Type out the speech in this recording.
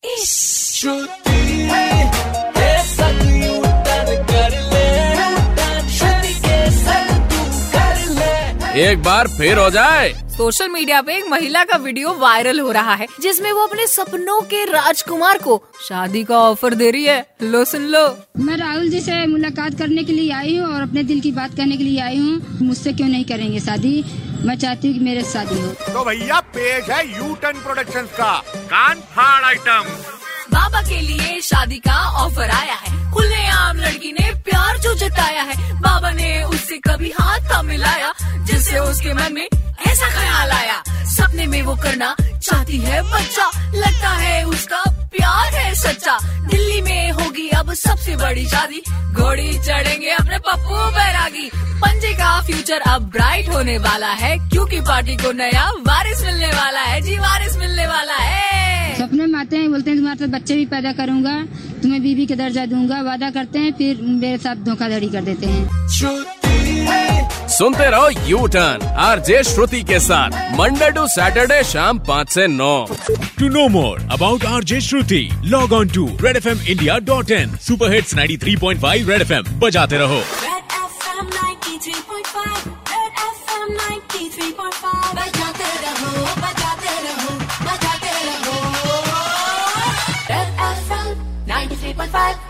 एक बार फिर हो जाए। सोशल मीडिया पे एक महिला का वीडियो वायरल हो रहा है जिसमें वो अपने सपनों के राजकुमार को शादी का ऑफ़र दे रही है। लो सुन लो। मैं राहुल जी से मुलाकात करने के लिए आई हूँ और अपने दिल की बात करने के लिए आई हूँ। मुझसे क्यों नहीं करेंगे शादी? मैं चाहती हूँ कि मेरे शादी हो तो भैया पेज है यू टर्न प्रोडक्शन का। कान फाड़ आइटम। बाबा के लिए शादी का ऑफ़र आया है। खुलेआम लड़की ने प्यार जो जताया है। बाबा ने उससे कभी हाथ था मिलाया, जिससे उसके मन में ऐसा ख्याल आया। सपने में वो करना चाहती है बच्चा। लगता है उसका प्यार है सच्चा। दिल्ली में होगी अब सबसे बड़ी शादी। घोड़ी चढ़ेंगे अपने पप्पू बैरागी। पंजे का फ्यूचर अब ब्राइट होने वाला है, क्योंकि पार्टी को नया वारिस मिलने वाला है। जी, वारिस मिलने वाला है। आते हैं बोलते हैं तुम्हारे साथ बच्चे भी पैदा करूँगा तुम्हें बीवी का दर्जा दूँगा वादा करते हैं फिर मेरे साथ धोखाधड़ी कर देते हैं सुनते रहो U turn R J Shruti के साथ मंडे टू सैटरडे शाम पाँच से नौ To know more about RJ Shruti, log on to redfmindia.in. Superhits 93.5 Red FM. बजाते रहो five.